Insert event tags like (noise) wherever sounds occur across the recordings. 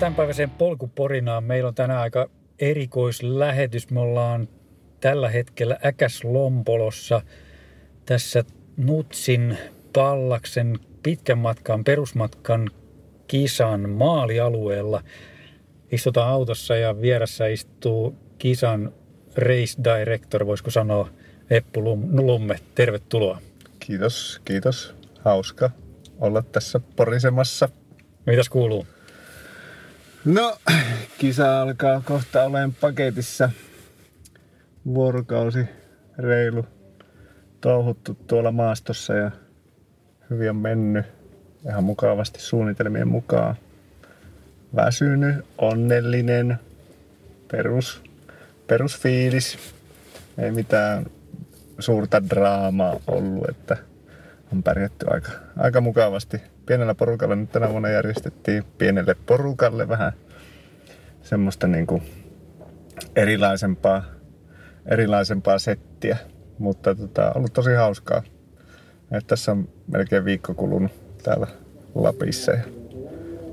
Tämänpäiväiseen polkuporinaan. Meillä on tänään aika erikoislähetys. Me ollaan tällä hetkellä Äkäslompolossa tässä Nutsin Pallaksen pitkän matkan, perusmatkan kisan maalialueella. Istutaan autossa ja vieressä istuu kisan race director, voisiko sanoa Eppu Lumme. Tervetuloa. Kiitos, kiitos. Hauska olla tässä porisemassa. Mitäs kuuluu? No, kisa alkaa kohta olen paketissa. Vuorokausi reilu touhuttu tuolla maastossa ja hyvin on mennyt ihan mukavasti suunnitelmien mukaan. Väsynyt, onnellinen, perus, perusfiilis. Ei mitään suurta draamaa ollut, että on pärjätty aika, aika mukavasti pienellä porukalla nyt tänä vuonna järjestettiin pienelle porukalle vähän semmoista niin kuin erilaisempaa, erilaisempaa settiä. Mutta tota, ollut tosi hauskaa. Et tässä on melkein viikko kulunut täällä Lapissa ja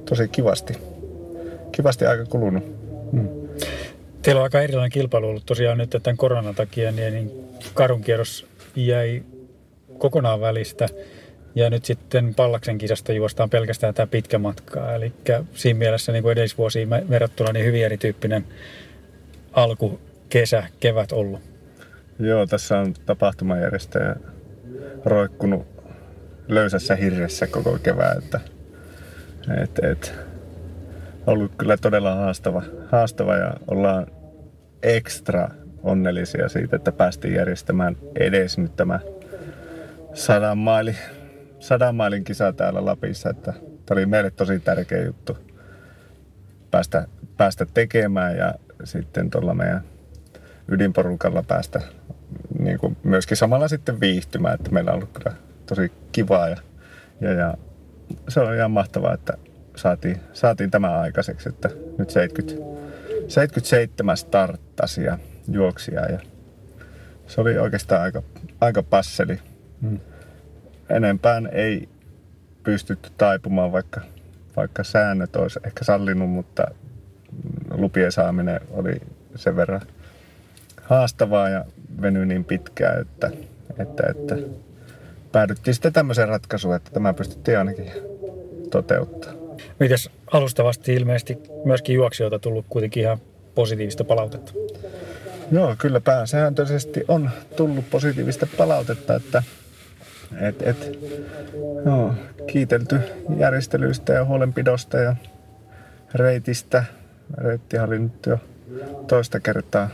tosi kivasti. Kivasti aika kulunut. Hmm. Teillä on aika erilainen kilpailu ollut tosiaan nyt tämän koronan takia, niin, niin karun kierros jäi kokonaan välistä. Ja nyt sitten Pallaksen kisasta juostaan pelkästään tämä pitkä matka. Eli siinä mielessä niin kuin edellisvuosiin verrattuna niin hyvin erityyppinen alku, kesä, kevät ollut. Joo, tässä on tapahtumajärjestäjä roikkunut löysässä hirressä koko kevään. Että, et, et, ollut kyllä todella haastava, haastava ja ollaan ekstra onnellisia siitä, että päästiin järjestämään edes nyt tämä sadan maili sadan mailin kisa täällä Lapissa, että tämä oli meille tosi tärkeä juttu päästä, päästä tekemään ja sitten tuolla meidän ydinporukalla päästä niin kuin myöskin samalla sitten viihtymään, että meillä on ollut kyllä tosi kivaa ja, ja, ja se on ihan mahtavaa, että saatiin, saatiin tämä aikaiseksi, että nyt 70, 77 starttasia juoksia ja se oli oikeastaan aika, aika passeli. Mm enempään ei pystytty taipumaan, vaikka, vaikka säännöt olisi ehkä sallinut, mutta lupien saaminen oli sen verran haastavaa ja venyi niin pitkään, että, että, että päädyttiin sitten tämmöiseen ratkaisuun, että tämä pystyttiin ainakin toteuttaa. Mites alustavasti ilmeisesti myöskin juoksijoilta tullut kuitenkin ihan positiivista palautetta? Joo, kyllä pääsääntöisesti on tullut positiivista palautetta, että et, et, no, kiitelty järjestelyistä ja huolenpidosta ja reitistä. Reitti oli nyt jo toista kertaa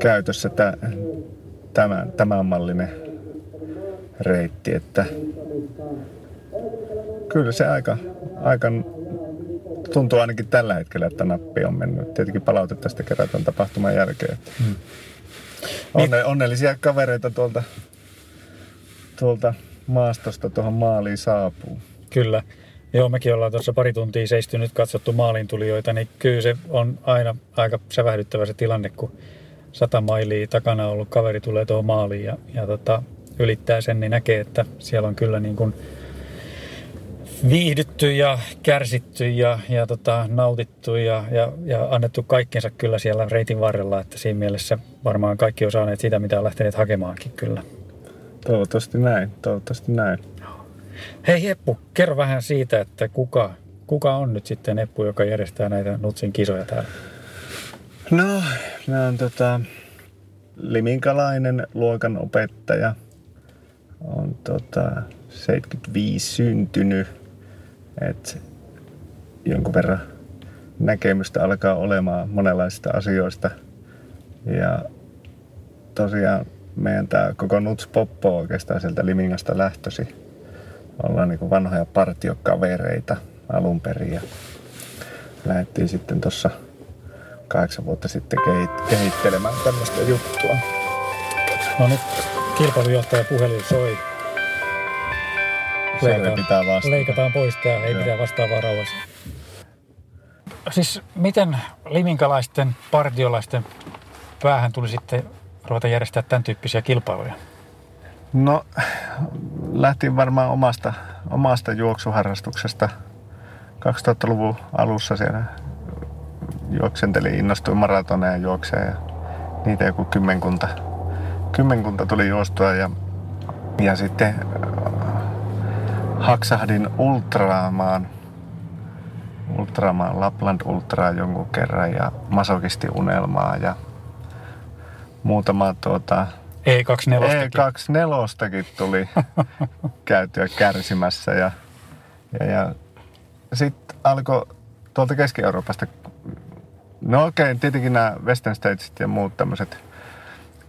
käytössä tämä, tämän mallinen reitti, että kyllä se aika, aika tuntuu ainakin tällä hetkellä, että nappi on mennyt. Tietenkin palautetta sitten kerätään tapahtuman jälkeen. Hmm. Onne, onnellisia kavereita tuolta tuolta maastosta tuohon maaliin saapuu. Kyllä. Joo, mekin ollaan tuossa pari tuntia seistynyt katsottu maalintulijoita, niin kyllä se on aina aika sävähdyttävä se tilanne, kun sata mailia takana ollut kaveri tulee tuohon maaliin ja, ja tota, ylittää sen, niin näkee, että siellä on kyllä niin kuin viihdytty ja kärsitty ja, ja tota, nautittu ja, ja, ja annettu kaikkensa kyllä siellä reitin varrella, että siinä mielessä varmaan kaikki on saaneet sitä, mitä on lähteneet hakemaankin kyllä. Toivottavasti näin, toivottavasti näin. Hei Eppu, kerro vähän siitä, että kuka, kuka on nyt sitten Eppu, joka järjestää näitä Nutsin kisoja täällä? No, mä oon tota, liminkalainen luokan opettaja. On tota, 75 syntynyt. Et jonkun verran näkemystä alkaa olemaan monenlaisista asioista. Ja tosiaan meidän tämä koko Nuts Poppo oikeastaan sieltä Limingasta lähtösi. Ollaan niin vanhoja partiokavereita alun perin ja lähdettiin sitten tuossa kahdeksan vuotta sitten kehittelemään tämmöistä juttua. No nyt kilpailujohtaja puhelin soi. Leikataan, pitää vastata. leikataan pois tämä, ei mitään vastaavaa rauhassa. Siis miten liminkalaisten, partiolaisten päähän tuli sitten ruveta järjestää tämän tyyppisiä kilpailuja? No, lähtiin varmaan omasta, omasta juoksuharrastuksesta. 2000-luvun alussa siellä juoksenteli, innostuin maratoneja juokseen ja niitä joku kymmenkunta, kymmenkunta tuli juostua ja, ja sitten äh, haksahdin ultraamaan, ultraamaan Lapland Ultraa jonkun kerran ja masokisti unelmaa ja muutama tuota, E24. E24 tuli (laughs) käytyä kärsimässä ja, ja, ja sitten alkoi tuolta Keski-Euroopasta, no okei, okay, tietenkin nämä Western Statesit ja muut tämmöiset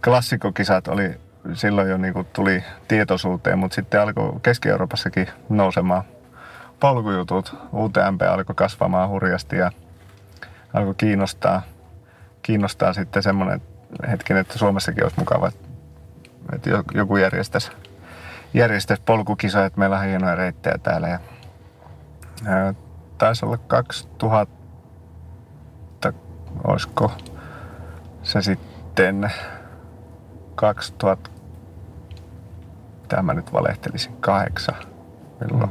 klassikokisat oli silloin jo niin kuin tuli tietoisuuteen, mutta sitten alkoi Keski-Euroopassakin nousemaan polkujutut. UTMP alkoi kasvamaan hurjasti ja alkoi kiinnostaa, kiinnostaa sitten semmoinen hetken, että Suomessakin olisi mukava, että joku järjestäisi, järjestäisi polkukisoja, että meillä on hienoja reittejä täällä. Ja, taisi olla 2000, olisiko se sitten 2000, mitä mä nyt valehtelisin, kahdeksan, milloin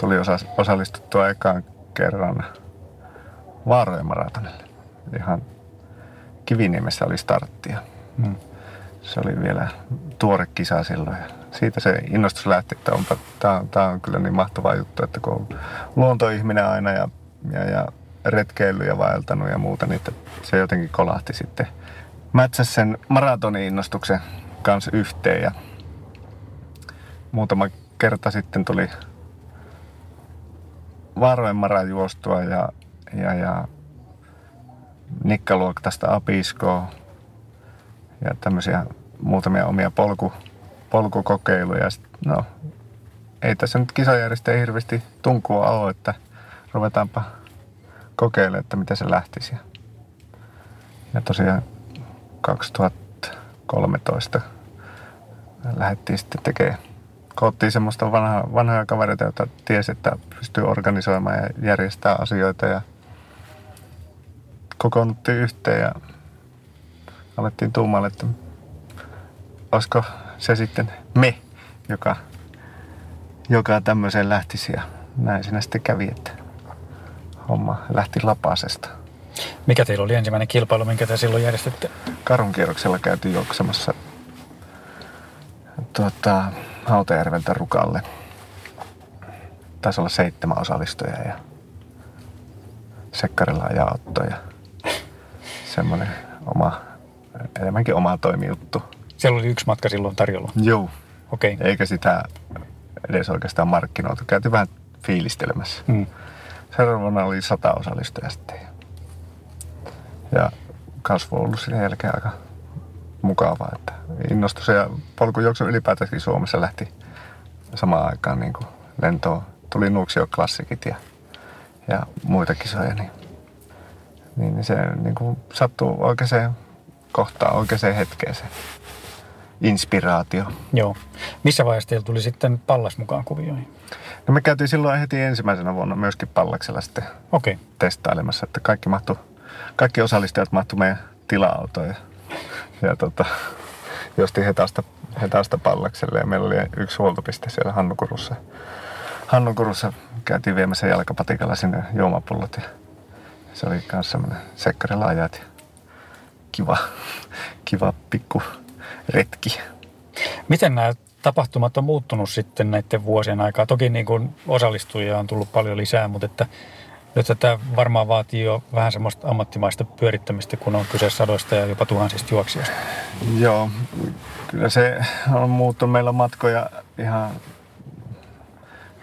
tuli osa, osallistuttua ekaan kerran Vaarojen maratonille. Ihan Kiviniemessä oli starttia. Mm. Se oli vielä tuore kisa silloin. Ja siitä se innostus lähti, että onpa, tää, on, tää on kyllä niin mahtava juttu, että kun on luontoihminen aina ja, ja, ja retkeillyt ja vaeltanut ja muuta, niin se jotenkin kolahti sitten mätsäs sen maratoni-innostuksen kanssa yhteen ja muutama kerta sitten tuli Vaarojen Mara juostua ja, ja, ja nikkaluoktasta apiskoa ja tämmöisiä muutamia omia polku, polkukokeiluja. No, ei tässä nyt kisajärjestäjä hirveästi tunkua ole, että ruvetaanpa kokeilemaan, että miten se lähtisi. Ja tosiaan 2013 lähdettiin sitten tekemään koottiin semmoista vanha, vanhoja kavereita, joita tiesi, että pystyy organisoimaan ja järjestää asioita ja kokoonnuttiin yhteen ja alettiin tuumailla, että olisiko se sitten me, joka, joka tämmöiseen lähtisi ja näin siinä sitten kävi, että homma lähti lapasesta. Mikä teillä oli ensimmäinen kilpailu, minkä te silloin järjestitte? Karun kierroksella käytiin juoksemassa tuota, Hautajärveltä Rukalle. Taisi olla seitsemän osallistujaa ja Sekkarilla ja Otto ja semmoinen oma, enemmänkin oma toimijuttu. Siellä oli yksi matka silloin tarjolla? Joo. Okei. Okay. Eikä sitä edes oikeastaan markkinoitu. Käytiin vähän fiilistelemässä. Mm. Seuraavana oli sata osallistujaa sitten. Ja kasvu on ollut sen jälkeen aika mukavaa. Että innostus ja polkujuoksu ylipäätäänkin Suomessa lähti samaan aikaan niin kuin lentoon. Tuli Nuuksio klassikit ja, ja muita kisoja, niin niin se niin kuin sattuu oikeaan kohtaan, oikeaan hetkeen se inspiraatio. Joo. Missä vaiheessa teillä tuli sitten pallas mukaan kuvioihin? No me käytiin silloin heti ensimmäisenä vuonna myöskin pallaksella sitten okay. testailemassa, että kaikki, mahtu, kaikki osallistujat mahtu meidän tila-autoon ja, ja tota, josti hetasta, hetasta pallakselle ja meillä oli yksi huoltopiste siellä Hannukurussa. Hannukurussa käytiin viemässä jalkapatikalla sinne juomapullot ja se oli myös semmoinen sekkarilla ajat ja kiva, kiva pikku retki. Miten nämä tapahtumat on muuttunut sitten näiden vuosien aikaa? Toki niin kuin osallistujia on tullut paljon lisää, mutta että nyt tämä varmaan vaatii jo vähän semmoista ammattimaista pyörittämistä, kun on kyse sadoista ja jopa tuhansista juoksijoista. Joo, kyllä se on muuttunut. Meillä on matkoja ihan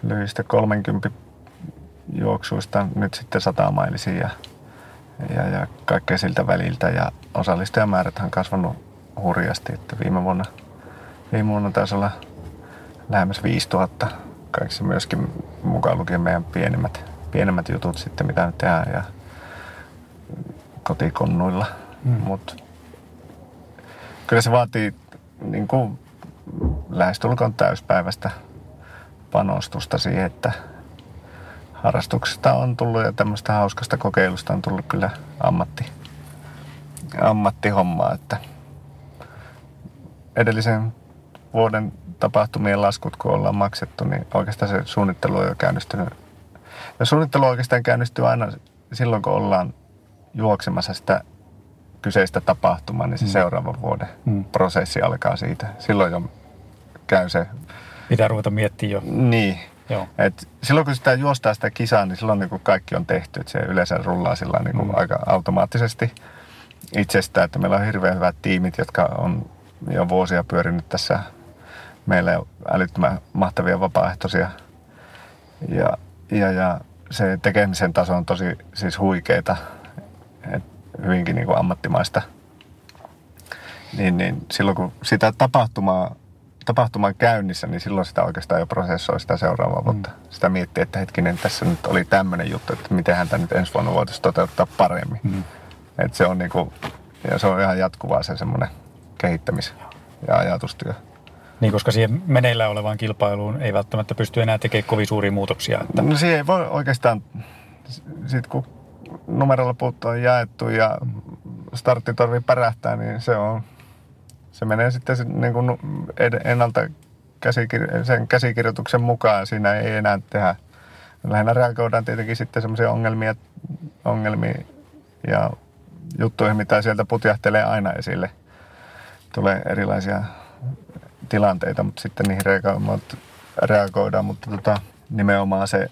lyhyistä 30 juoksuista nyt sitten satamailisia ja, ja, ja kaikkea siltä väliltä. Ja osallistujamäärät on kasvanut hurjasti, että viime vuonna, viime vuonna taisi olla lähemmäs 5000 kaikki myöskin mukaan lukien meidän pienimmät, pienemmät jutut sitten, mitä me tehdään ja kotikonnuilla. Mm. Mutta kyllä se vaatii niin kuin lähestulkoon täyspäivästä panostusta siihen, että harrastuksesta on tullut ja tämmöistä hauskasta kokeilusta on tullut kyllä ammatti, ammattihommaa, että edellisen vuoden tapahtumien laskut, kun ollaan maksettu, niin oikeastaan se suunnittelu on jo käynnistynyt. Ja suunnittelu oikeastaan käynnistyy aina silloin, kun ollaan juoksemassa sitä kyseistä tapahtumaa, niin se mm. seuraavan vuoden mm. prosessi alkaa siitä. Silloin jo käy se... Pitää ruveta miettimään jo. Niin. Joo. Et silloin kun sitä juostaa sitä kisaa, niin silloin niin kuin kaikki on tehty. Et se yleensä rullaa sillä niin kuin mm. aika automaattisesti itsestään. Että meillä on hirveän hyvät tiimit, jotka on jo vuosia pyörinyt tässä meillä älyttömän mahtavia vapaaehtoisia. Ja, ja, ja se tekemisen taso on tosi siis huikeeta, et hyvinkin niin kuin ammattimaista. Niin, niin silloin kun sitä tapahtumaa, tapahtuman käynnissä, niin silloin sitä oikeastaan jo prosessoi sitä seuraavaa vuotta. Mm. Sitä miettii, että hetkinen, tässä nyt oli tämmöinen juttu, että miten häntä nyt ensi vuonna voitaisiin toteuttaa paremmin. Mm. Et se on niin kuin, ja se on ihan jatkuvaa se semmoinen kehittämis- ja ajatustyö. Niin, koska siihen meneillä olevaan kilpailuun ei välttämättä pysty enää tekemään kovin suuria muutoksia. Että... No siihen ei voi oikeastaan, sit kun numerolaput on jaettu ja starttitorvi pärähtää, niin se on, se menee sitten niin kuin ennalta käsikir- sen käsikirjoituksen mukaan. Siinä ei enää tehdä. Lähinnä reagoidaan tietenkin sitten semmoisia ongelmia, ongelmia ja juttuihin, mitä sieltä putjahtelee aina esille. Tulee erilaisia tilanteita, mutta sitten niihin reagoidaan, mutta tota, nimenomaan se,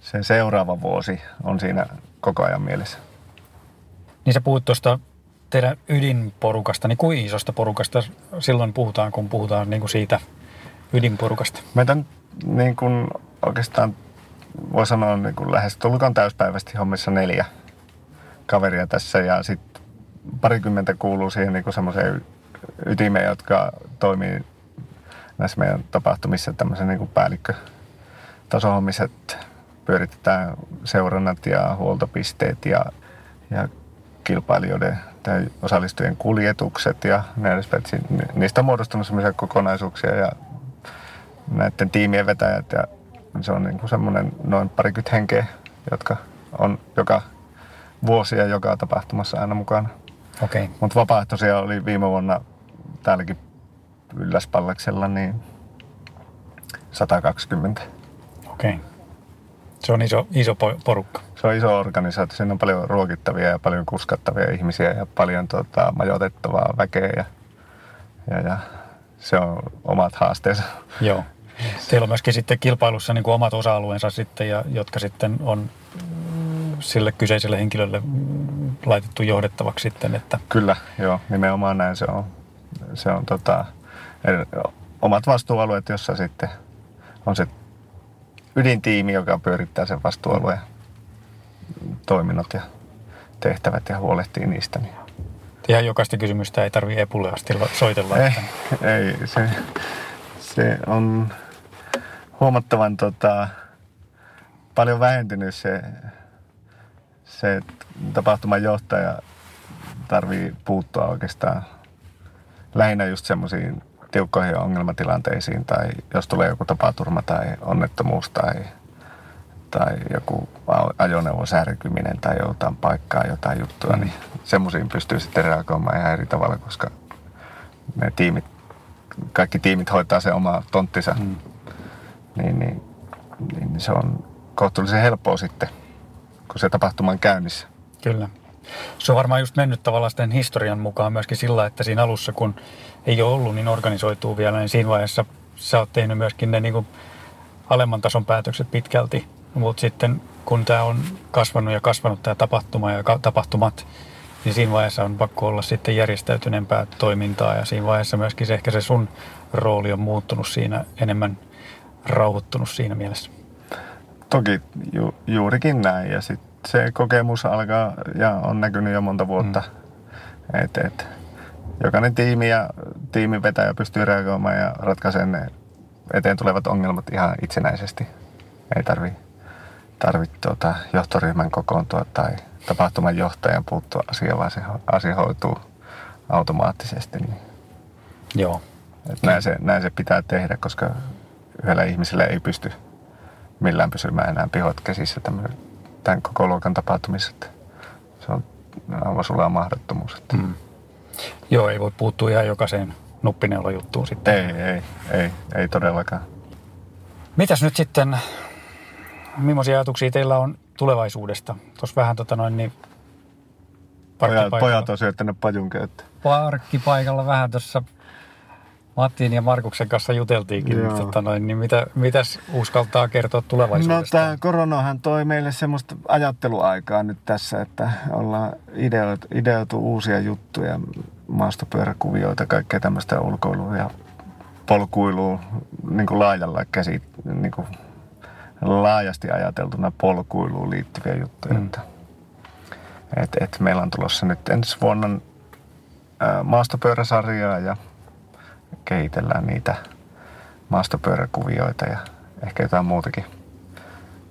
se seuraava vuosi on siinä koko ajan mielessä. Niin sä puhut tuosta teidän ydinporukasta, niin kuin isosta porukasta silloin puhutaan, kun puhutaan niin kuin siitä ydinporukasta? Meitä on niin kuin oikeastaan voi sanoa niin kuin lähes tulkoon täyspäiväisesti hommissa neljä kaveria tässä ja sitten parikymmentä kuuluu siihen niin semmoiseen ytimeen, jotka toimii näissä meidän tapahtumissa tämmöisen niin päällikkötasohommissa, että pyöritetään seurannat ja huoltopisteet ja, ja kilpailijoiden tai osallistujien kuljetukset ja näin Niistä on muodostunut semmoisia kokonaisuuksia ja näiden tiimien vetäjät ja se on niin kuin semmoinen noin parikymmentä henkeä, jotka on joka vuosi ja joka tapahtumassa aina mukana. Okay. Mutta vapaaehtoisia oli viime vuonna täälläkin Ylläspallaksella niin 120. Okei. Okay. Se on iso, iso porukka. Se on iso organisaatio. Siinä on paljon ruokittavia ja paljon kuskattavia ihmisiä ja paljon tota, majoitettavaa väkeä. Ja, ja, ja se on omat haasteensa. Joo. Teillä on myöskin sitten kilpailussa niin kuin omat osa-alueensa sitten, ja, jotka sitten on sille kyseiselle henkilölle laitettu johdettavaksi sitten. Että... Kyllä, joo, nimenomaan näin se on. Se on tota, omat vastuualueet, jossa sitten on se ydintiimi, joka pyörittää sen vastuualueen toiminnot ja tehtävät ja huolehtii niistä. Niin. Ihan jokaista kysymystä ei tarvitse Epulle asti soitella. Ei, ei se, se on huomattavan tota, paljon vähentynyt se se tapahtuman johtaja tarvii puuttua oikeastaan lähinnä just semmoisiin tiukkoihin ongelmatilanteisiin tai jos tulee joku tapaturma tai onnettomuus tai, tai joku ajoneuvon särkyminen tai joutaan paikkaa jotain juttua, mm. niin semmoisiin pystyy sitten reagoimaan ihan eri tavalla, koska ne tiimit, kaikki tiimit hoitaa se oma tonttinsa, mm. niin, niin, niin se on kohtuullisen helppoa sitten kun se tapahtuma on käynnissä. Kyllä. Se on varmaan just mennyt tavallaan sitten historian mukaan myöskin sillä, että siinä alussa, kun ei ole ollut niin organisoituu vielä, niin siinä vaiheessa sä oot tehnyt myöskin ne niin kuin alemman tason päätökset pitkälti. Mutta sitten kun tämä on kasvanut ja kasvanut tämä tapahtuma ja tapahtumat, niin siinä vaiheessa on pakko olla sitten järjestäytyneempää toimintaa ja siinä vaiheessa myöskin se, ehkä se sun rooli on muuttunut siinä enemmän rauhoittunut siinä mielessä. Toki ju, juurikin näin ja sitten se kokemus alkaa ja on näkynyt jo monta vuotta. Mm. Et, et, jokainen tiimi ja tiimin vetäjä pystyy reagoimaan ja ratkaisemaan ne eteen tulevat ongelmat ihan itsenäisesti. Ei tarvi, tarvi tuota, johtoryhmän kokoontua tai tapahtuman johtajan puuttua asiaan, vaan se asia hoituu automaattisesti. Niin. Joo. Et näin, se, näin se pitää tehdä, koska yhdellä ihmisellä ei pysty millään pysymään enää pihot käsissä tämän, tämän koko luokan tapahtumissa. Se on aivan sulaa mahdottomuus. Että. Mm. Joo, ei voi puuttua ihan jokaiseen nuppineulojuttuun sitten. Ei, ei, ei, ei todellakaan. Mitäs nyt sitten, millaisia ajatuksia teillä on tulevaisuudesta? Tuossa vähän tota noin niin Pojat, pojat on syöttänyt pajun käyttöön. Parkkipaikalla vähän tuossa Mattiin ja Markuksen kanssa juteltiinkin. Joo. Tota noin, niin mitä, mitäs uskaltaa kertoa tulevaisuudesta? No tämä koronahan toi meille semmoista ajatteluaikaa nyt tässä, että ollaan ideoitu, ideoitu uusia juttuja, maastopyöräkuvioita, kaikkea tämmöistä ulkoilua ja polkuilua niin kuin laajalla käsi, niin kuin laajasti ajateltuna polkuiluun liittyviä juttuja. Mm. Että, et, et meillä on tulossa nyt ensi vuonna maastopyöräsarjaa ja kehitellään niitä maastopyöräkuvioita ja ehkä jotain muutakin,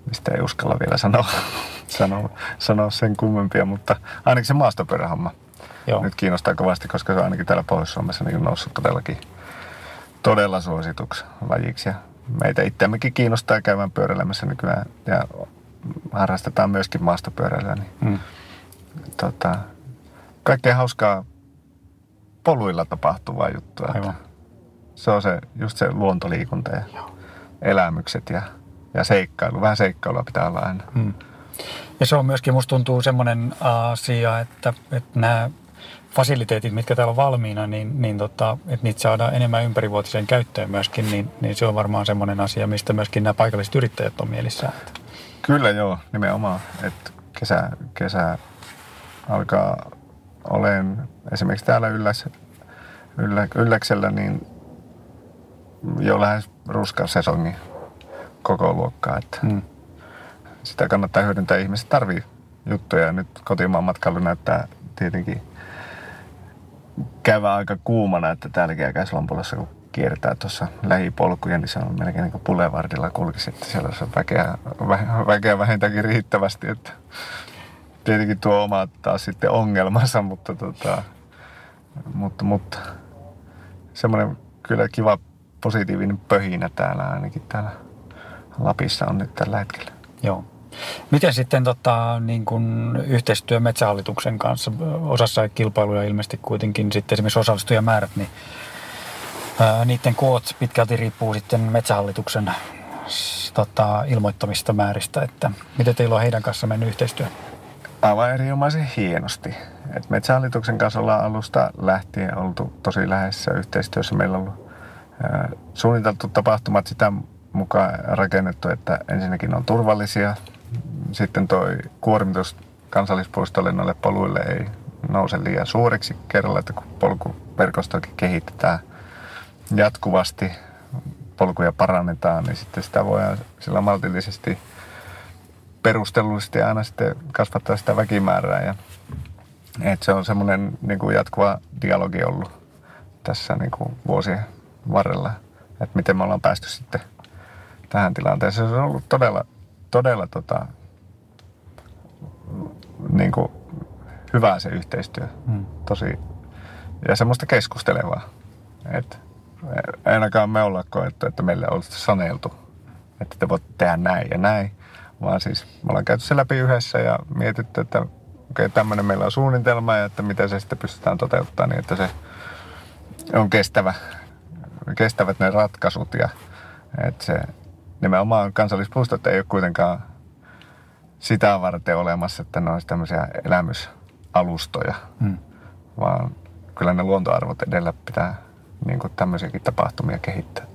mistä ei uskalla vielä sanoa, (laughs) sanoa, sanoa sen kummempia, mutta ainakin se maastopyörähomma Joo. nyt kiinnostaa kovasti, koska se on ainakin täällä Pohjois-Suomessa niin noussut todellakin todella suosituksi lajiksi. Ja meitä itseämmekin kiinnostaa käymään pyöräilemässä nykyään ja harrastetaan myöskin maastopyöräilyä. Niin, mm. tota, kaikkea hauskaa poluilla tapahtuvaa juttua. Aivan. Se on se, just se luontoliikunta ja Joo. elämykset ja, ja seikkailu. Vähän seikkailua pitää olla aina. Hmm. Ja se on myöskin, musta tuntuu semmoinen asia, että, että nämä fasiliteetit, mitkä täällä on valmiina, niin, niin tota, että niitä saadaan enemmän ympärivuotiseen käyttöön myöskin, niin, niin se on varmaan semmoinen asia, mistä myöskin nämä paikalliset yrittäjät on mielissään. Kyllä joo, nimenomaan. Että kesä, kesä alkaa olen esimerkiksi täällä Ylläs, Yllä, Ylläksellä niin jo lähes ruskasesongi koko luokkaa. Että mm. Sitä kannattaa hyödyntää. Ihmiset tarvii juttuja. Nyt kotimaan matkailu näyttää tietenkin käyvä aika kuumana, että täälläkin Käslompolassa, kun kiertää tuossa lähipolkuja, niin se on melkein niin kuin Boulevardilla kulkisi, että siellä on väkeä, väkeä vähintäänkin riittävästi. Että tietenkin tuo oma taas sitten ongelmansa, mutta, tota, mutta, mutta semmoinen kyllä kiva positiivinen pöhinä täällä ainakin täällä Lapissa on nyt tällä hetkellä. Joo. Miten sitten tota, niin kun yhteistyö Metsähallituksen kanssa, osassa kilpailuja ilmeisesti kuitenkin sitten esimerkiksi osallistujamäärät, niin ää, niiden koot pitkälti riippuu sitten Metsähallituksen tota, ilmoittamista määristä, että miten teillä on heidän kanssa mennyt yhteistyö? aivan erinomaisen hienosti. Et Metsähallituksen kanssa ollaan alusta lähtien oltu tosi läheisessä yhteistyössä. Meillä on ollut suunniteltu tapahtumat sitä mukaan rakennettu, että ensinnäkin on turvallisia. Sitten toi kuormitus kansallispuistolle noille poluille ei nouse liian suureksi kerralla, että kun polkuverkostoakin kehitetään jatkuvasti, polkuja parannetaan, niin sitten sitä voidaan sillä maltillisesti – perustellusti aina sitten kasvattaa sitä väkimäärää. Ja, että se on semmoinen niin kuin jatkuva dialogi ollut tässä niin kuin vuosien varrella, että miten me ollaan päästy sitten tähän tilanteeseen. Se on ollut todella, todella tota, niin kuin hyvää se yhteistyö. Hmm. Tosi, ja semmoista keskustelevaa. Et, ainakaan me olla koettu, että meille on saneltu, että te voitte tehdä näin ja näin, vaan siis me ollaan käyty se läpi yhdessä ja mietitty, että okei, okay, tämmöinen meillä on suunnitelma ja että miten se sitten pystytään toteuttamaan niin, että se on kestävä, kestävät ne ratkaisut ja että se nimenomaan kansallispuistot ei ole kuitenkaan sitä varten olemassa, että ne olisi tämmöisiä elämysalustoja, hmm. vaan kyllä ne luontoarvot edellä pitää niin kuin tämmöisiäkin tapahtumia kehittää.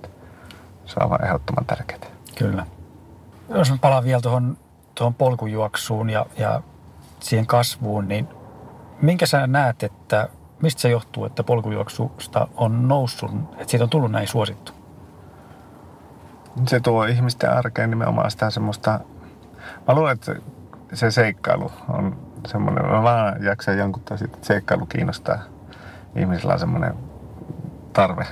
Se on aivan ehdottoman tärkeää. Kyllä. Jos mä palaan vielä tuohon, tuohon polkujuoksuun ja, ja siihen kasvuun, niin minkä sä näet, että mistä se johtuu, että polkujuoksusta on noussut, että siitä on tullut näin suosittu? Se tuo ihmisten arkeen nimenomaan sitä semmoista, mä luulen, että se seikkailu on semmoinen, mä vaan jaksan jankuttaa siitä, että seikkailu kiinnostaa ihmisillä on semmoinen tarve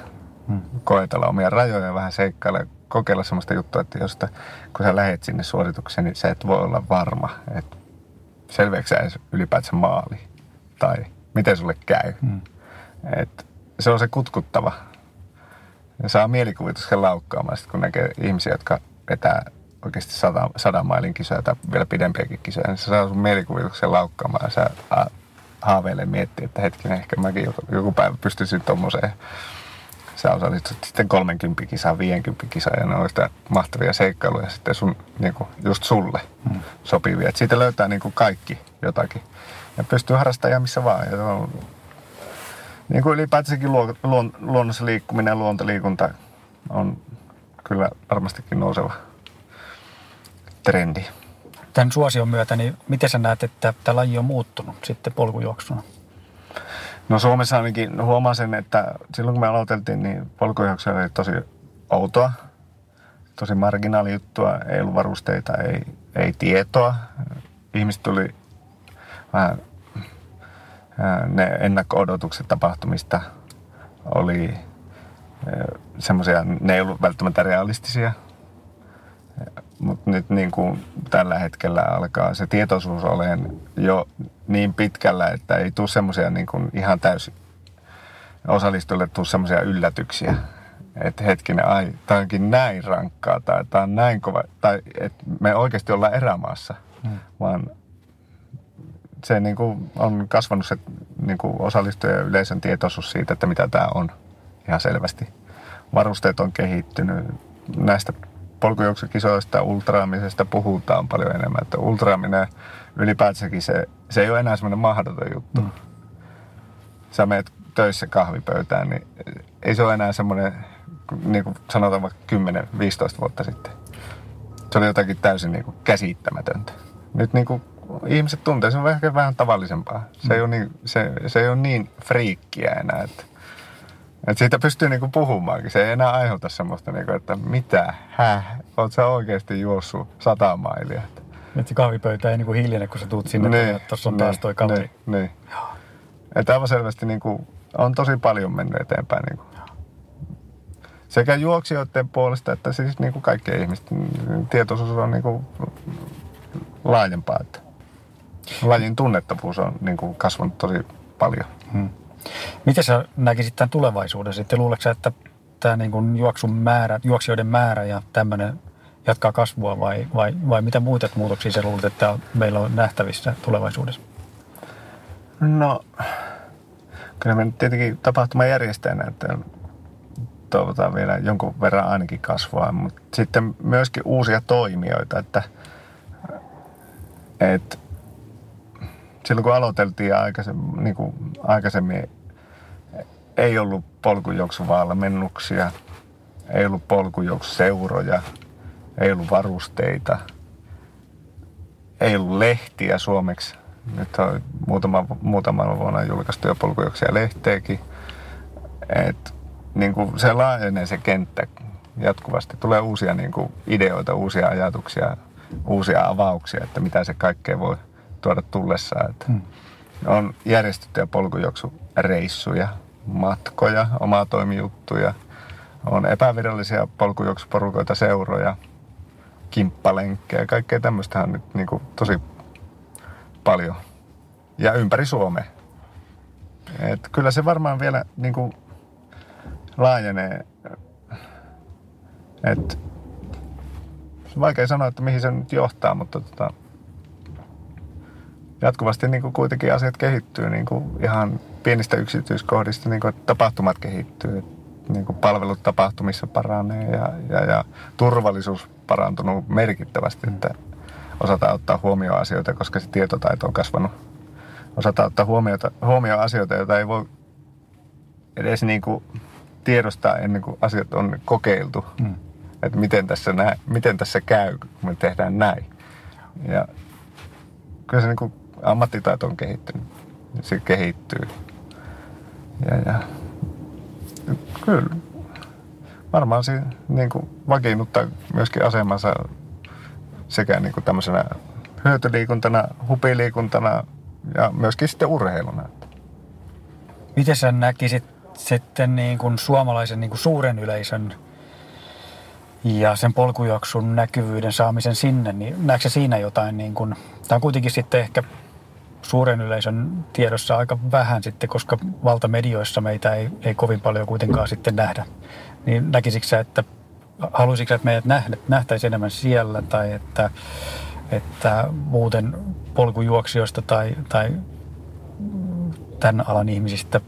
hmm. koetella omia rajoja ja vähän seikkailla kokeilla semmoista juttua, että josta kun sä lähet sinne suoritukseen, niin sä et voi olla varma, että selviääkö sä edes ylipäätään maali tai miten sulle käy. Hmm. Et se on se kutkuttava. Ja saa mielikuvituksen laukkaamaan, sit kun näkee ihmisiä, jotka vetää oikeasti sadan, sadan mailin kisoja tai vielä pidempiäkin kisoja, niin se saa sun mielikuvituksen laukkaamaan ja sä haaveilee miettiä, että hetkinen, ehkä mäkin joku, joku päivä pystyisin tuommoiseen. Sä osallistut sitten 30 kisaa, 50 kisaa ja ne on sitä mahtavia seikkailuja sitten sun, niin kuin just sulle hmm. sopivia. Et siitä löytää niin kuin kaikki jotakin. Ja pystyy harrastamaan missä vaan. Ja on, niin kuin ylipäätänsäkin luon, luon, luonnossa liikkuminen ja luontoliikunta on kyllä varmastikin nouseva trendi. Tämän suosion myötä, niin miten sä näet, että tämä laji on muuttunut sitten polkujuoksuna? No Suomessa ainakin huomasin, että silloin kun me aloiteltiin, niin polkujuoksu oli tosi outoa, tosi marginaali juttua, ei ollut varusteita, ei, ei tietoa. Ihmiset tuli vähän, ne ennakko-odotukset tapahtumista oli semmoisia, ne ei ollut välttämättä realistisia. Mutta nyt niin kuin tällä hetkellä alkaa se tietoisuus olemaan jo niin pitkällä, että ei tule semmoisia niin kuin ihan täysin osallistujille tule semmoisia yllätyksiä. Että hetkinen, ai, tämä onkin näin rankkaa tai tämä on näin kova. Tai että me oikeasti ollaan erämaassa, hmm. vaan se niin kuin on kasvanut se niin kuin osallistuja yleisön tietoisuus siitä, että mitä tämä on ihan selvästi. Varusteet on kehittynyt. Näistä polkujuoksukisoista, ultraamisesta puhutaan paljon enemmän. Että ultraaminen ylipäätänsäkin se, se ei ole enää semmoinen mahdoton juttu. Mm. Sä menet töissä kahvipöytään, niin ei se ole enää semmoinen, niin kuin sanotaan vaikka 10-15 vuotta sitten. Se oli jotakin täysin niin kuin käsittämätöntä. Nyt niin kuin ihmiset tuntee, se on ehkä vähän tavallisempaa. Se, mm. ei, ole niin, se, se ei ole niin friikkiä enää, että et siitä pystyy niinku puhumaankin. Se ei enää aiheuta semmoista, niinku, että mitä, häh, oot sä oikeasti juossut sata mailia. Nyt se kahvipöytä ei niinku hiljene, kun sä tuut sinne, niin, että tuossa on niin, taas toi kaveri. Niin, niin. Että aivan selvästi niinku, on tosi paljon mennyt eteenpäin. Niinku. Sekä juoksijoiden puolesta että siis niinku kaikkien ihmisten tietoisuus on niinku laajempaa. Että lajin tunnettavuus on niinku kasvanut tosi paljon. Hmm. Miten sä näkisit tämän tulevaisuuden sitten? Luuletko sä, että tämä niin kuin juoksun määrä, juoksijoiden määrä ja tämmöinen jatkaa kasvua vai, vai, vai mitä muita muutoksia sä luulet, että meillä on nähtävissä tulevaisuudessa? No, kyllä me tietenkin tapahtumajärjestäjänä, että toivotaan vielä jonkun verran ainakin kasvua, mutta sitten myöskin uusia toimijoita, että, että silloin kun aloiteltiin aikaisemmin, niin kuin aikaisemmin ei ollut polkujuoksuvalmennuksia, ei ollut polkujuoksuseuroja, ei ollut varusteita, ei ollut lehtiä suomeksi. Nyt on muutama, muutama vuonna julkaistu jo polkujuoksia lehteekin. Et, niin kuin se laajenee se kenttä jatkuvasti. Tulee uusia niin kuin ideoita, uusia ajatuksia, uusia avauksia, että mitä se kaikkea voi – tuoda tullessaan. Että hmm. On järjestettyjä polkujuoksureissuja, matkoja, omaa toimijuttuja. On epävirallisia polkujuoksuporukoita, seuroja, kimppalenkkejä. Kaikkea tämmöistä on nyt niin kuin tosi paljon. Ja ympäri Suomea. Et kyllä se varmaan vielä niin kuin laajenee. Et, vaikea sanoa, että mihin se nyt johtaa, mutta tota, jatkuvasti niin kuin kuitenkin asiat kehittyy niin kuin ihan pienistä yksityiskohdista, niin kuin tapahtumat kehittyy, niin kuin palvelut tapahtumissa paranee ja, ja, ja turvallisuus parantunut merkittävästi, että osataan ottaa huomioon asioita, koska se tietotaito on kasvanut. Osataan ottaa huomiota, huomioon asioita, joita ei voi edes niin kuin tiedostaa ennen kuin asiat on kokeiltu. Mm. Että miten tässä, nä, miten tässä käy, kun me tehdään näin. Ja kyllä se niin kuin ammattitaito on kehittynyt. Se kehittyy. Ja, ja kyllä varmaan se niin kuin vakiinnuttaa myöskin asemansa sekä niin kuin tämmöisenä hyötyliikuntana, hupiliikuntana ja myöskin sitten urheiluna. Miten sä näkisit sitten niin kuin suomalaisen niin kuin suuren yleisön ja sen polkujuoksun näkyvyyden saamisen sinne, niin näetkö siinä jotain, niin kuin, tämä on kuitenkin sitten ehkä suuren yleisön tiedossa aika vähän sitten, koska valtamedioissa meitä ei, ei kovin paljon kuitenkaan sitten nähdä. Niin näkisikö että haluaisitko että meidät nähdä, nähtäisiin enemmän siellä tai että, että muuten polkujuoksijoista tai, tai tämän alan ihmisistä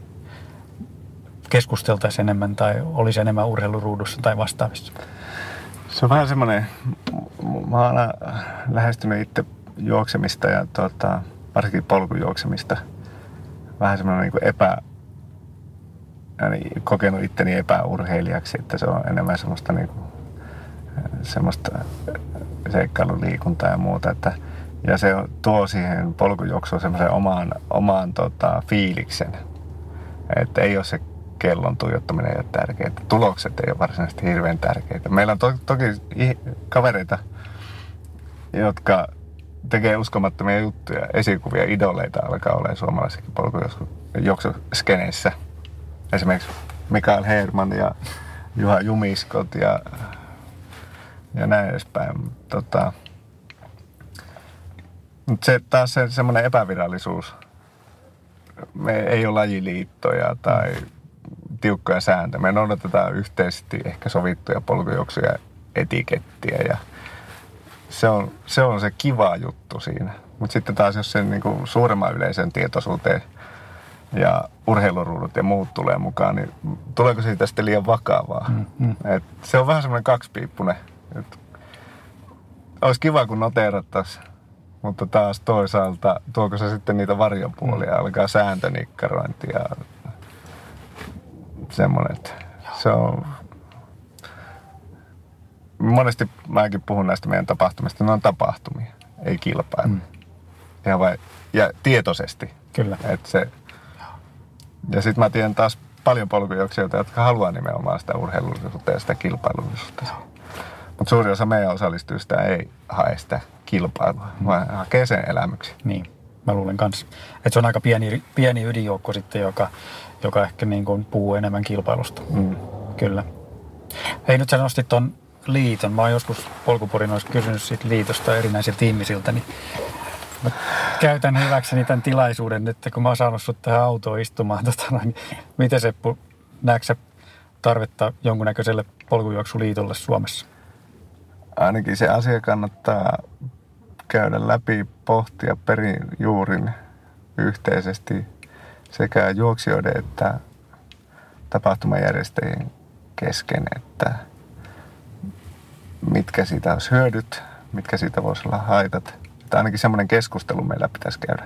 keskusteltaisiin enemmän tai olisi enemmän urheiluruudussa tai vastaavissa? Se on vähän semmoinen, mä aina lähestynyt itse juoksemista ja tota, varsinkin polkujuoksemista vähän semmoinen niin epä, niin kokenut itteni epäurheilijaksi, että se on enemmän semmoista, niin kuin, semmoista seikkailuliikuntaa ja muuta. Että, ja se tuo siihen polkujuoksuun semmoisen omaan, omaan tota, fiiliksen. Että ei ole se kellon tuijottaminen ei ole tärkeää. Tulokset ei ole varsinaisesti hirveän tärkeitä. Meillä on to- toki kavereita, jotka tekee uskomattomia juttuja, esikuvia, idoleita alkaa olemaan suomalaisessakin polkujuoksuskeneissä. Esimerkiksi Mikael Herman ja Juha Jumiskot ja, ja näin edespäin. Tota, mutta se taas se semmoinen epävirallisuus. Me ei ole lajiliittoja tai tiukkoja sääntöjä. Me noudatetaan yhteisesti ehkä sovittuja polkujuoksuja etikettiä ja se on, se on se kiva juttu siinä. Mutta sitten taas jos sen niinku suuremman yleisön tietoisuuteen ja urheiluruudut ja muut tulee mukaan, niin tuleeko siitä sitten liian vakavaa? Mm, mm. Et se on vähän semmoinen kaksipiippunen. Et olisi kiva, kun noteerattaisiin, mutta taas toisaalta tuoko se sitten niitä varjopuolia, mm. alkaa sääntönikkarointi ja semmoinen, että se on... Monesti mäkin puhun näistä meidän tapahtumista, ne on tapahtumia, ei kilpailu. Mm. Ja, vai, ja tietoisesti. Kyllä. Että se, ja sitten mä tiedän taas paljon polkujuoksijoita, jotka haluaa nimenomaan sitä urheilullisuutta ja sitä kilpailullisuutta. Mutta suuri osa meidän osallistujista ei hae sitä kilpailua, mm. vaan hakee sen elämyksi. Niin, mä luulen kanssa. Että se on aika pieni, pieni ydinjoukko sitten, joka, joka ehkä niin kuin puhuu enemmän kilpailusta. Mm. Kyllä. Hei, nyt sä nostit ton liiton. Mä oon joskus polkupurinoissa kysynyt siitä liitosta erinäisiltä ihmisiltä, niin mä käytän hyväkseni tämän tilaisuuden nyt, kun mä oon saanut sut tähän autoon istumaan. (laughs) Tota, niin miten se, näetkö sä tarvetta jonkunnäköiselle polkujuoksuliitolle Suomessa? Ainakin se asia kannattaa käydä läpi, pohtia perin juurin yhteisesti sekä juoksijoiden että tapahtumajärjestäjien kesken, että mitkä siitä olisi hyödyt, mitkä siitä voisi olla haitat. Että ainakin semmoinen keskustelu meillä pitäisi käydä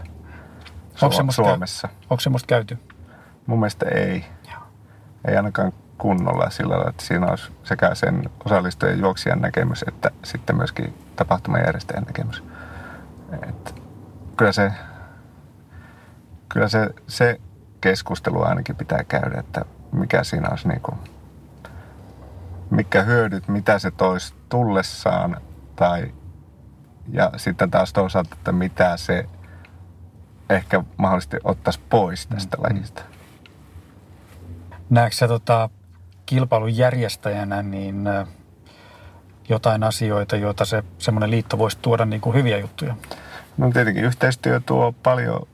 Su- Suomessa. Käy, onko semmoista käyty? Mun mielestä ei. Joo. Ei ainakaan kunnolla sillä lailla, että siinä olisi sekä sen osallistujen juoksijan näkemys, että sitten myöskin tapahtumajärjestäjän näkemys. Et kyllä se kyllä se, se keskustelu ainakin pitää käydä, että mikä siinä olisi niin kuin, mikä hyödyt, mitä se toisi tullessaan tai ja sitten taas toisaalta, että mitä se ehkä mahdollisesti ottaisi pois tästä mm. lajista. Näetkö sä tota, kilpailun järjestäjänä niin jotain asioita, joita se semmoinen liitto voisi tuoda niin kuin hyviä juttuja? No tietenkin yhteistyö tuo paljon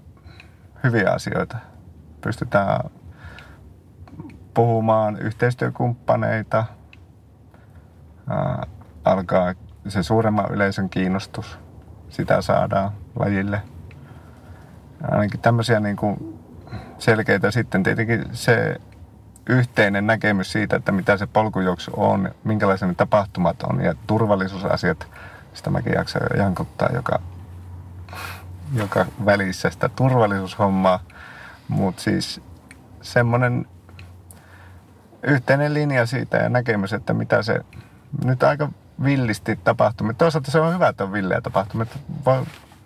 hyviä asioita. Pystytään puhumaan yhteistyökumppaneita, alkaa se suuremman yleisön kiinnostus, sitä saadaan lajille. Ainakin tämmöisiä niin kuin selkeitä. Sitten tietenkin se yhteinen näkemys siitä, että mitä se polkujuoksu on, minkälaisia ne tapahtumat on ja turvallisuusasiat, sitä mäkin jaksan jankuttaa joka joka välissä sitä turvallisuushommaa, mutta siis semmoinen yhteinen linja siitä ja näkemys, että mitä se nyt aika villisti tapahtuu. Toisaalta se on hyvä, että on villejä tapahtumia.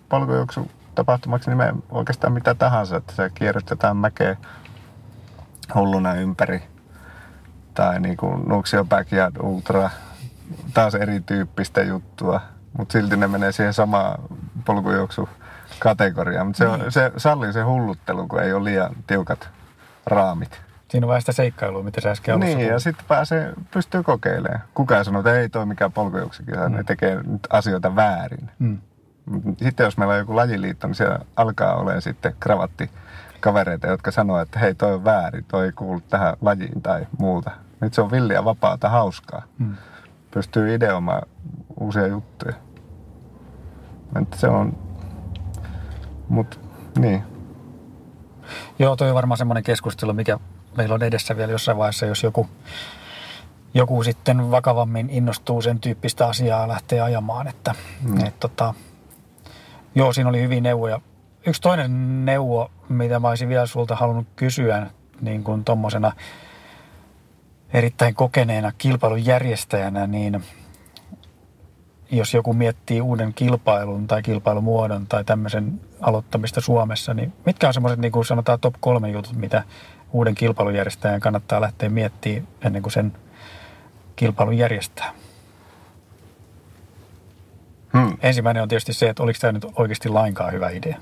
Polkujuoksu tapahtumaksi nimeä oikeastaan mitä tahansa, että se kierrätetään mäkeä hulluna ympäri. Tai niin kuin Nuxio Backyard Ultra, taas erityyppistä juttua, mutta silti ne menee siihen samaan polkujuoksu kategoria, mutta se, niin. se sallii se hulluttelu, kun ei ole liian tiukat raamit. Siinä on vähän sitä seikkailua, mitä sä äsken Niin, ja puhuit. sitten pääsee, pystyy kokeilemaan. Kukaan sanoo, että ei toi mikään polkujuoksikisa, mm. ne tekee nyt asioita väärin. Mm. Sitten jos meillä on joku lajiliitto, niin siellä alkaa olemaan sitten kravatti kavereita, jotka sanoo, että hei toi on väärin, toi ei kuulu tähän lajiin tai muuta. Nyt se on villiä, vapaata, hauskaa. Mm. Pystyy ideoimaan uusia juttuja. Että se on, mut niin. Joo, toi on varmaan semmoinen keskustelu, mikä meillä on edessä vielä jossain vaiheessa, jos joku, joku sitten vakavammin innostuu sen tyyppistä asiaa lähteä ajamaan. Että, mm. et, tota, joo, siinä oli hyviä neuvoja. Yksi toinen neuvo, mitä mä olisin vielä sulta halunnut kysyä, niin kuin tommosena erittäin kokeneena kilpailun järjestäjänä, niin jos joku miettii uuden kilpailun tai kilpailumuodon tai tämmöisen aloittamista Suomessa, niin mitkä on semmoiset, niin kuin sanotaan top kolme jutut, mitä uuden kilpailujärjestäjän kannattaa lähteä miettimään ennen kuin sen kilpailun järjestää? Hmm. Ensimmäinen on tietysti se, että oliko tämä nyt oikeasti lainkaan hyvä idea.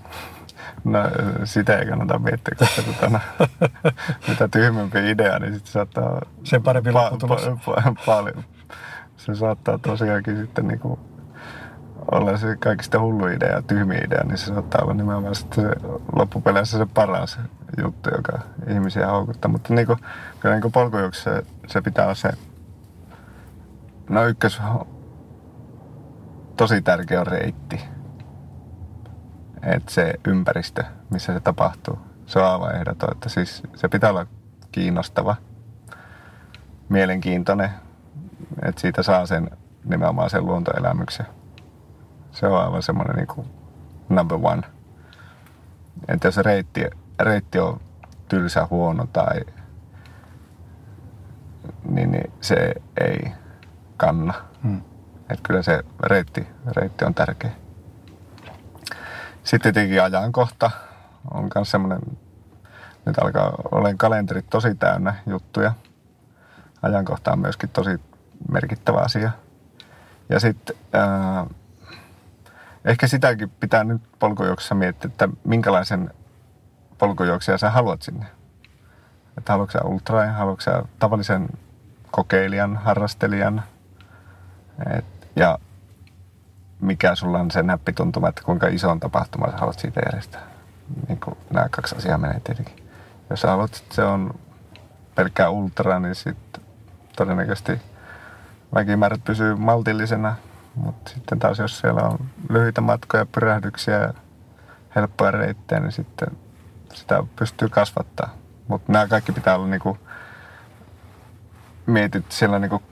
No sitä ei kannata miettiä, koska tota, (laughs) mitä tyhmempi idea, niin sitten saattaa Sen parempi lopputulos. pa- pa- paljon. Se saattaa tosiaankin sitten niinku olla se kaikista hullu idea ja tyhmi idea, niin se saattaa olla nimenomaan sitten se loppupeleissä se paras juttu, joka ihmisiä houkuttaa. Mutta niinku, kyllä niinku polkujuoksussa se, se pitää olla se, no ykkös, tosi tärkeä on reitti. Että se ympäristö, missä se tapahtuu, se on aivan ehdoton. Että siis se pitää olla kiinnostava, mielenkiintoinen, että siitä saa sen nimenomaan sen luontoelämyksen. Se on aivan semmoinen niin kuin number one. Että jos reitti, reitti on tylsä, huono tai niin, niin se ei kanna. Hmm. Että kyllä se reitti, reitti on tärkeä. Sitten tietenkin ajankohta on myös semmoinen, nyt alkaa olen kalenterit tosi täynnä juttuja. Ajankohta on myöskin tosi merkittävä asia. Ja sitten äh, ehkä sitäkin pitää nyt polkujuoksussa miettiä, että minkälaisen polkujuoksia sä haluat sinne. Että haluatko sä ultra, haluatko sä tavallisen kokeilijan, harrastelijan. Et, ja mikä sulla on se näppituntuma, että kuinka ison tapahtuman sä haluat siitä järjestää. Niin kuin nämä kaksi asiaa menee tietenkin. Jos sä haluat, että se on pelkkää ultra, niin sitten todennäköisesti väkimäärät pysyy maltillisena. Mutta sitten taas jos siellä on lyhyitä matkoja, pyrähdyksiä ja helppoja reittejä, niin sitten sitä pystyy kasvattaa. Mutta nämä kaikki pitää olla niinku mietit siellä niinku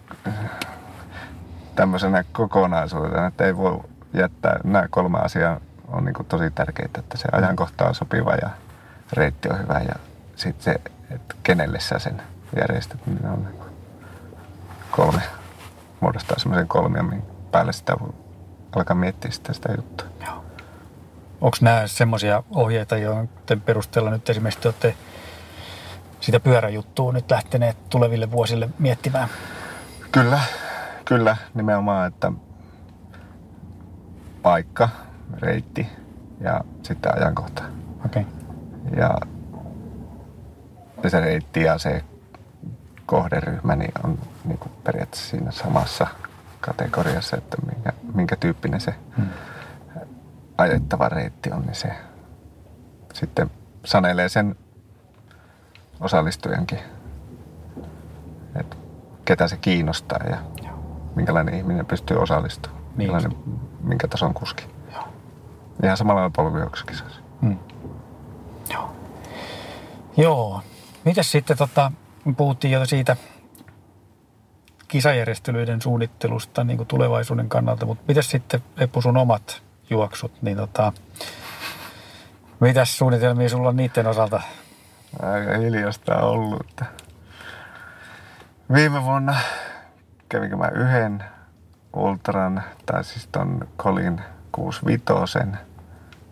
tämmöisenä kokonaisuutena, että ei voi jättää, nämä kolme asiaa on niinku tosi tärkeitä, että se ajankohta on sopiva ja reitti on hyvä ja sitten se, että kenelle sä sen järjestät, niin on niinku kolme, muodostaa semmoisen kolmion, päälle sitä voi alkaa miettiä sitä, sitä juttua. Onko nämä semmoisia ohjeita, joiden perusteella nyt esimerkiksi te olette sitä pyöräjuttua nyt lähteneet tuleville vuosille miettimään? Kyllä, kyllä, nimenomaan, että paikka, reitti ja sitten ajankohta. Okei. Okay. Ja, ja se reitti ja se kohderyhmä niin on niin kuin periaatteessa siinä samassa kategoriassa, että minkä, minkä tyyppinen se Hmm. Ajettava reitti on, niin se sitten sanelee sen osallistujankin, että ketä se kiinnostaa ja minkälainen ihminen pystyy osallistumaan, Niin. minkä tason kuski. Ihan samalla lailla polkujuoksukisoissa. Hmm. Joo. Joo. Mitäs sitten, tota, puhuttiin jo siitä kisajärjestelyiden suunnittelusta niin kuin tulevaisuuden kannalta, mutta mitäs sitten Eppu sun omat juoksut, niin tota, mitäs suunnitelmia sulla on niiden osalta? Aika hiljasta on ollut. Että viime vuonna kävinkö mä yhden ultran, tai siis ton Kolin 65.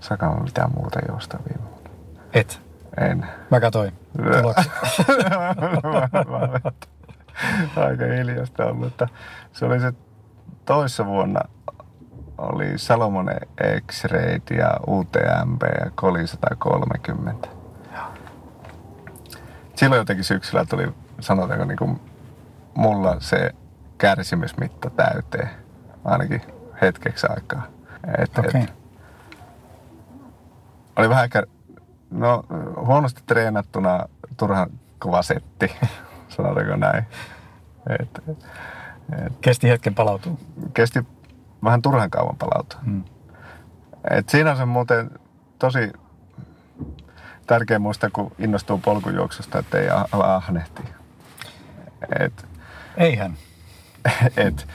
Saanko mä mitään muuta juosta viime vuonna? Et. En. Mä katoin. (laughs) Aika hiljasta ollut. Että se oli se toissa vuonna oli Salomon X-Raid ja UTMB ja Koli 130. silloin jotenkin syksyllä tuli, sanotaanko niin kuin mulla se kärsimysmitta täyteen, ainakin hetkeksi aikaa. Et, Okei. et, oli vähän ehkä, no huonosti treenattuna turhan kova setti, (laughs) sanotaanko näin. Et, Kesti hetken palautua. kesti vähän turhan kauan palautua. Mm. Et siinä on se muuten tosi tärkeä muistaa, kun innostuu polkujuoksusta, että ei ala ahnehtia. Et, Eihän. (laughs) et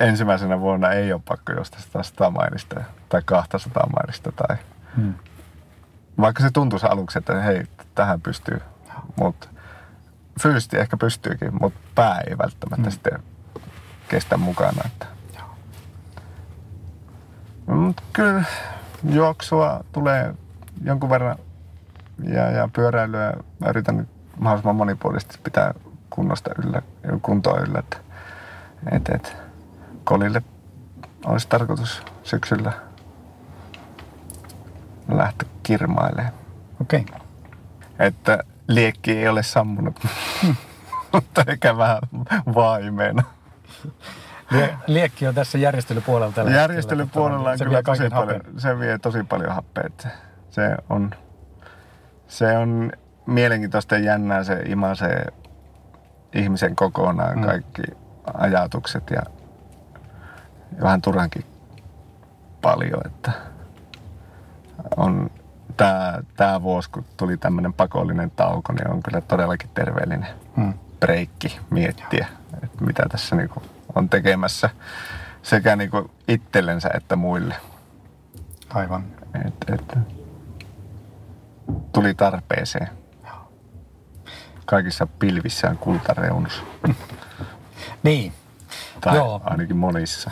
ensimmäisenä vuonna ei ole pakko juosta sitä 100 mainista tai 200 mainista tai Mm. vaikka se tuntuisi aluksi, että hei, tähän pystyy, mutta fyysisesti ehkä pystyykin, mutta pää ei välttämättä mm. sitten kestä mukana. Että. Mut kyllä juoksua tulee jonkun verran ja, ja pyöräilyä mä yritän nyt mahdollisimman monipuolisesti pitää kunnosta yllä, kuntoa yllä. Että, et, et, kolille olisi tarkoitus syksyllä lähteä kirmailemaan. Okei. Että liekki ei ole sammunut, mutta ehkä vähän vaimeena. Lie- liekki on tässä järjestelypuolella tällä. Järjestelypuolella on kyllä tosi paljon, se vie tosi paljon happea. että Se on, se on mielenkiintoista ja jännää, se imasee ihmisen kokonaan Mm. kaikki ajatukset ja vähän turhankin paljon, että on tämä, tämä vuosi, kun tuli tämmöinen pakollinen tauko, niin on kyllä todellakin terveellinen Mm. breikki miettiä, että mitä tässä niinku on tekemässä sekä niinku itsellensä että muille. Aivan. Et, et, tuli tarpeeseen. Kaikissa pilvissä on kultareunus. (laughs) Niin. Tai Joo. ainakin monissa.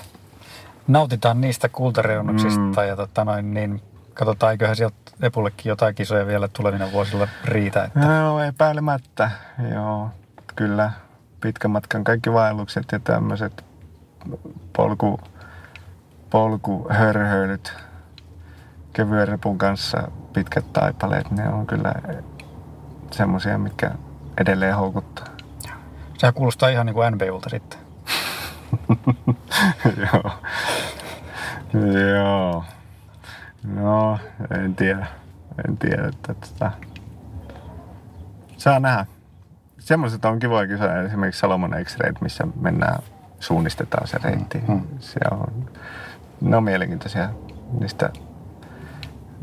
Nautitaan niistä kultareunuksista Mm. ja tota noin, niin katsotaan, eiköhän sieltä Epullekin jotain kisoja vielä tulevina vuosilla riitä. Että No epäilemättä, joo. Kyllä pitkän matkan kaikki vaellukset ja tämmöiset polku, polkuhörhöilyt kevyen repun kanssa pitkät taipaleet, ne on kyllä semmoisia, mitkä edelleen houkuttaa. sehän kuulostaa ihan niin kuin NBUlta sitten. (laughs) Joo. Joo. No, en tiedä. En tiedä, että tota... Saa nähdä. Semmoiset on kivoja kisoja, esimerkiksi Salomon X-Raid, missä mennään, suunnistetaan se reitti. Mm. Se on, ne on mielenkiintoisia. Niistä,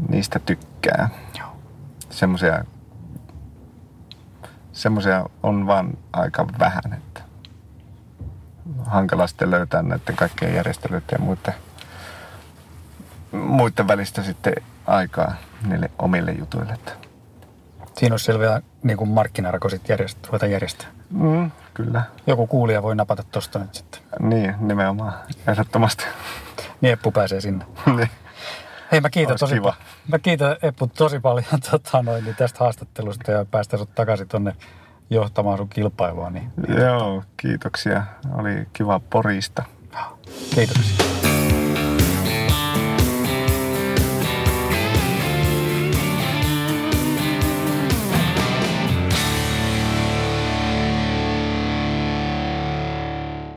niistä tykkää. Joo. Semmoisia, semmoisia on vaan aika vähän, että hankala sitten löytää näiden kaikkien järjestelyiden ja muiden, muiden välistä sitten aikaa niille omille jutuille. Että. Siinä olisi selviä niin kuin markkinarako sitten järjest, ruveta järjestää. Mm, kyllä. Joku kuulija voi napata tosta nyt sitten. Niin, nimenomaan. Ehdottomasti. Niin Eppu pääsee sinne. (laughs) niin. Hei mä kiitän tosi kiva. Mä kiitän Eppu tosi paljon (laughs) tota, noin, niin tästä haastattelusta ja päästä sut takaisin tonne johtamaan sun kilpailua. Niin Joo, kiitoksia. Oli kiva porista. kiitoksia.